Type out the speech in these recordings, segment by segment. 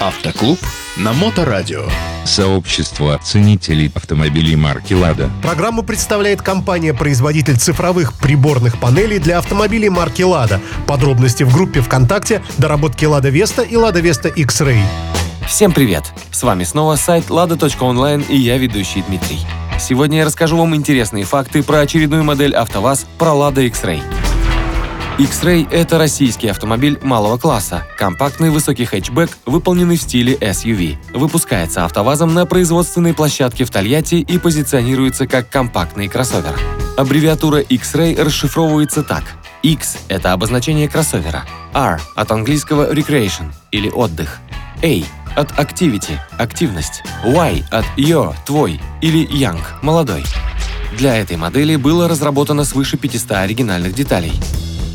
Автоклуб на Моторадио. Сообщество ценителей автомобилей марки «Лада». Программу представляет компания-производитель цифровых приборных панелей для автомобилей марки «Лада». Подробности в группе ВКонтакте «Доработки Лада Веста» и «Лада Веста X-Ray». Всем привет! С вами снова сайт lada.online и я ведущий Дмитрий. Сегодня я расскажу вам интересные факты про очередную модель АвтоВАЗ, про Lada X-Ray. X-Ray — это российский автомобиль малого класса, компактный высокий хэтчбэк, выполненный в стиле SUV. Выпускается АвтоВАЗом на производственной площадке в Тольятти и позиционируется как компактный кроссовер. Аббревиатура X-Ray расшифровывается так. X — это обозначение кроссовера. R — от английского recreation или отдых. A — от activity – активность. Y – от your – твой или young – молодой. Для этой модели было разработано свыше 500 оригинальных деталей.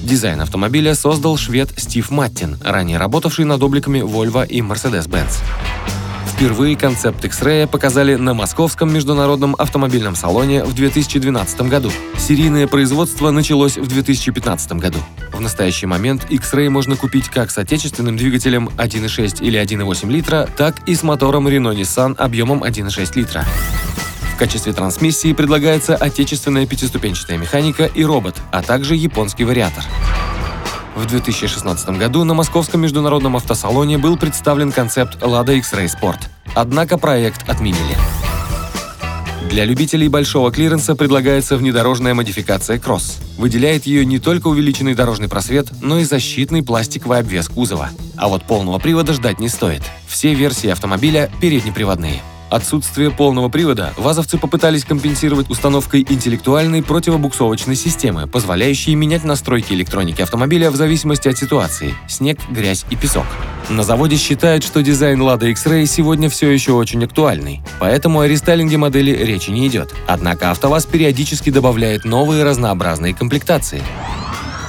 Дизайн автомобиля создал швед Стив Маттин, ранее работавший над обликами Volvo и Mercedes-Benz. Впервые концепт X-Ray показали на Московском международном автомобильном салоне в 2012 году. Серийное производство началось в 2015 году. В настоящий момент X-Ray можно купить как с отечественным двигателем 1.6 или 1.8 литра, так и с мотором Renault Nissan объемом 1.6 литра. В качестве трансмиссии предлагается отечественная пятиступенчатая механика и робот, а также японский вариатор. В 2016 году на Московском международном автосалоне был представлен концепт Lada X-Ray Sport. Однако проект отменили. Для любителей большого клиренса предлагается внедорожная модификация Cross. Выделяет ее не только увеличенный дорожный просвет, но и защитный пластиковый обвес кузова. А вот полного привода ждать не стоит. Все версии автомобиля переднеприводные. Отсутствие полного привода вазовцы попытались компенсировать установкой интеллектуальной противобуксовочной системы, позволяющей менять настройки электроники автомобиля в зависимости от ситуации – снег, грязь и песок. На заводе считают, что дизайн Lada X-Ray сегодня все еще очень актуальный, поэтому о рестайлинге модели речи не идет. Однако АвтоВАЗ периодически добавляет новые разнообразные комплектации.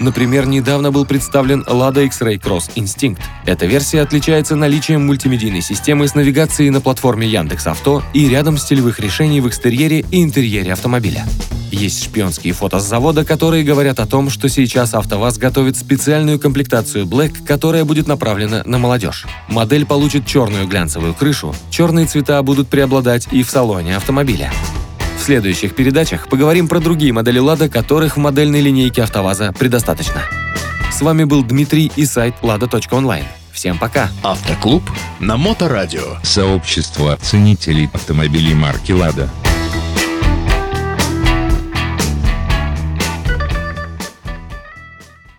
Например, недавно был представлен Lada X-Ray Cross Instinct. Эта версия отличается наличием мультимедийной системы с навигацией на платформе Яндекс.Авто и рядом стилевых решений в экстерьере и интерьере автомобиля. Есть шпионские фото с завода, которые говорят о том, что сейчас АвтоВАЗ готовит специальную комплектацию Black, которая будет направлена на молодежь. Модель получит черную глянцевую крышу, черные цвета будут преобладать и в салоне автомобиля. Следующих передачах поговорим про другие модели «Лада», которых в модельной линейке «АвтоВАЗа» предостаточно. С вами был Дмитрий и сайт lada.online. Всем пока! Автоклуб на Моторадио. Сообщество ценителей автомобилей марки «Лада».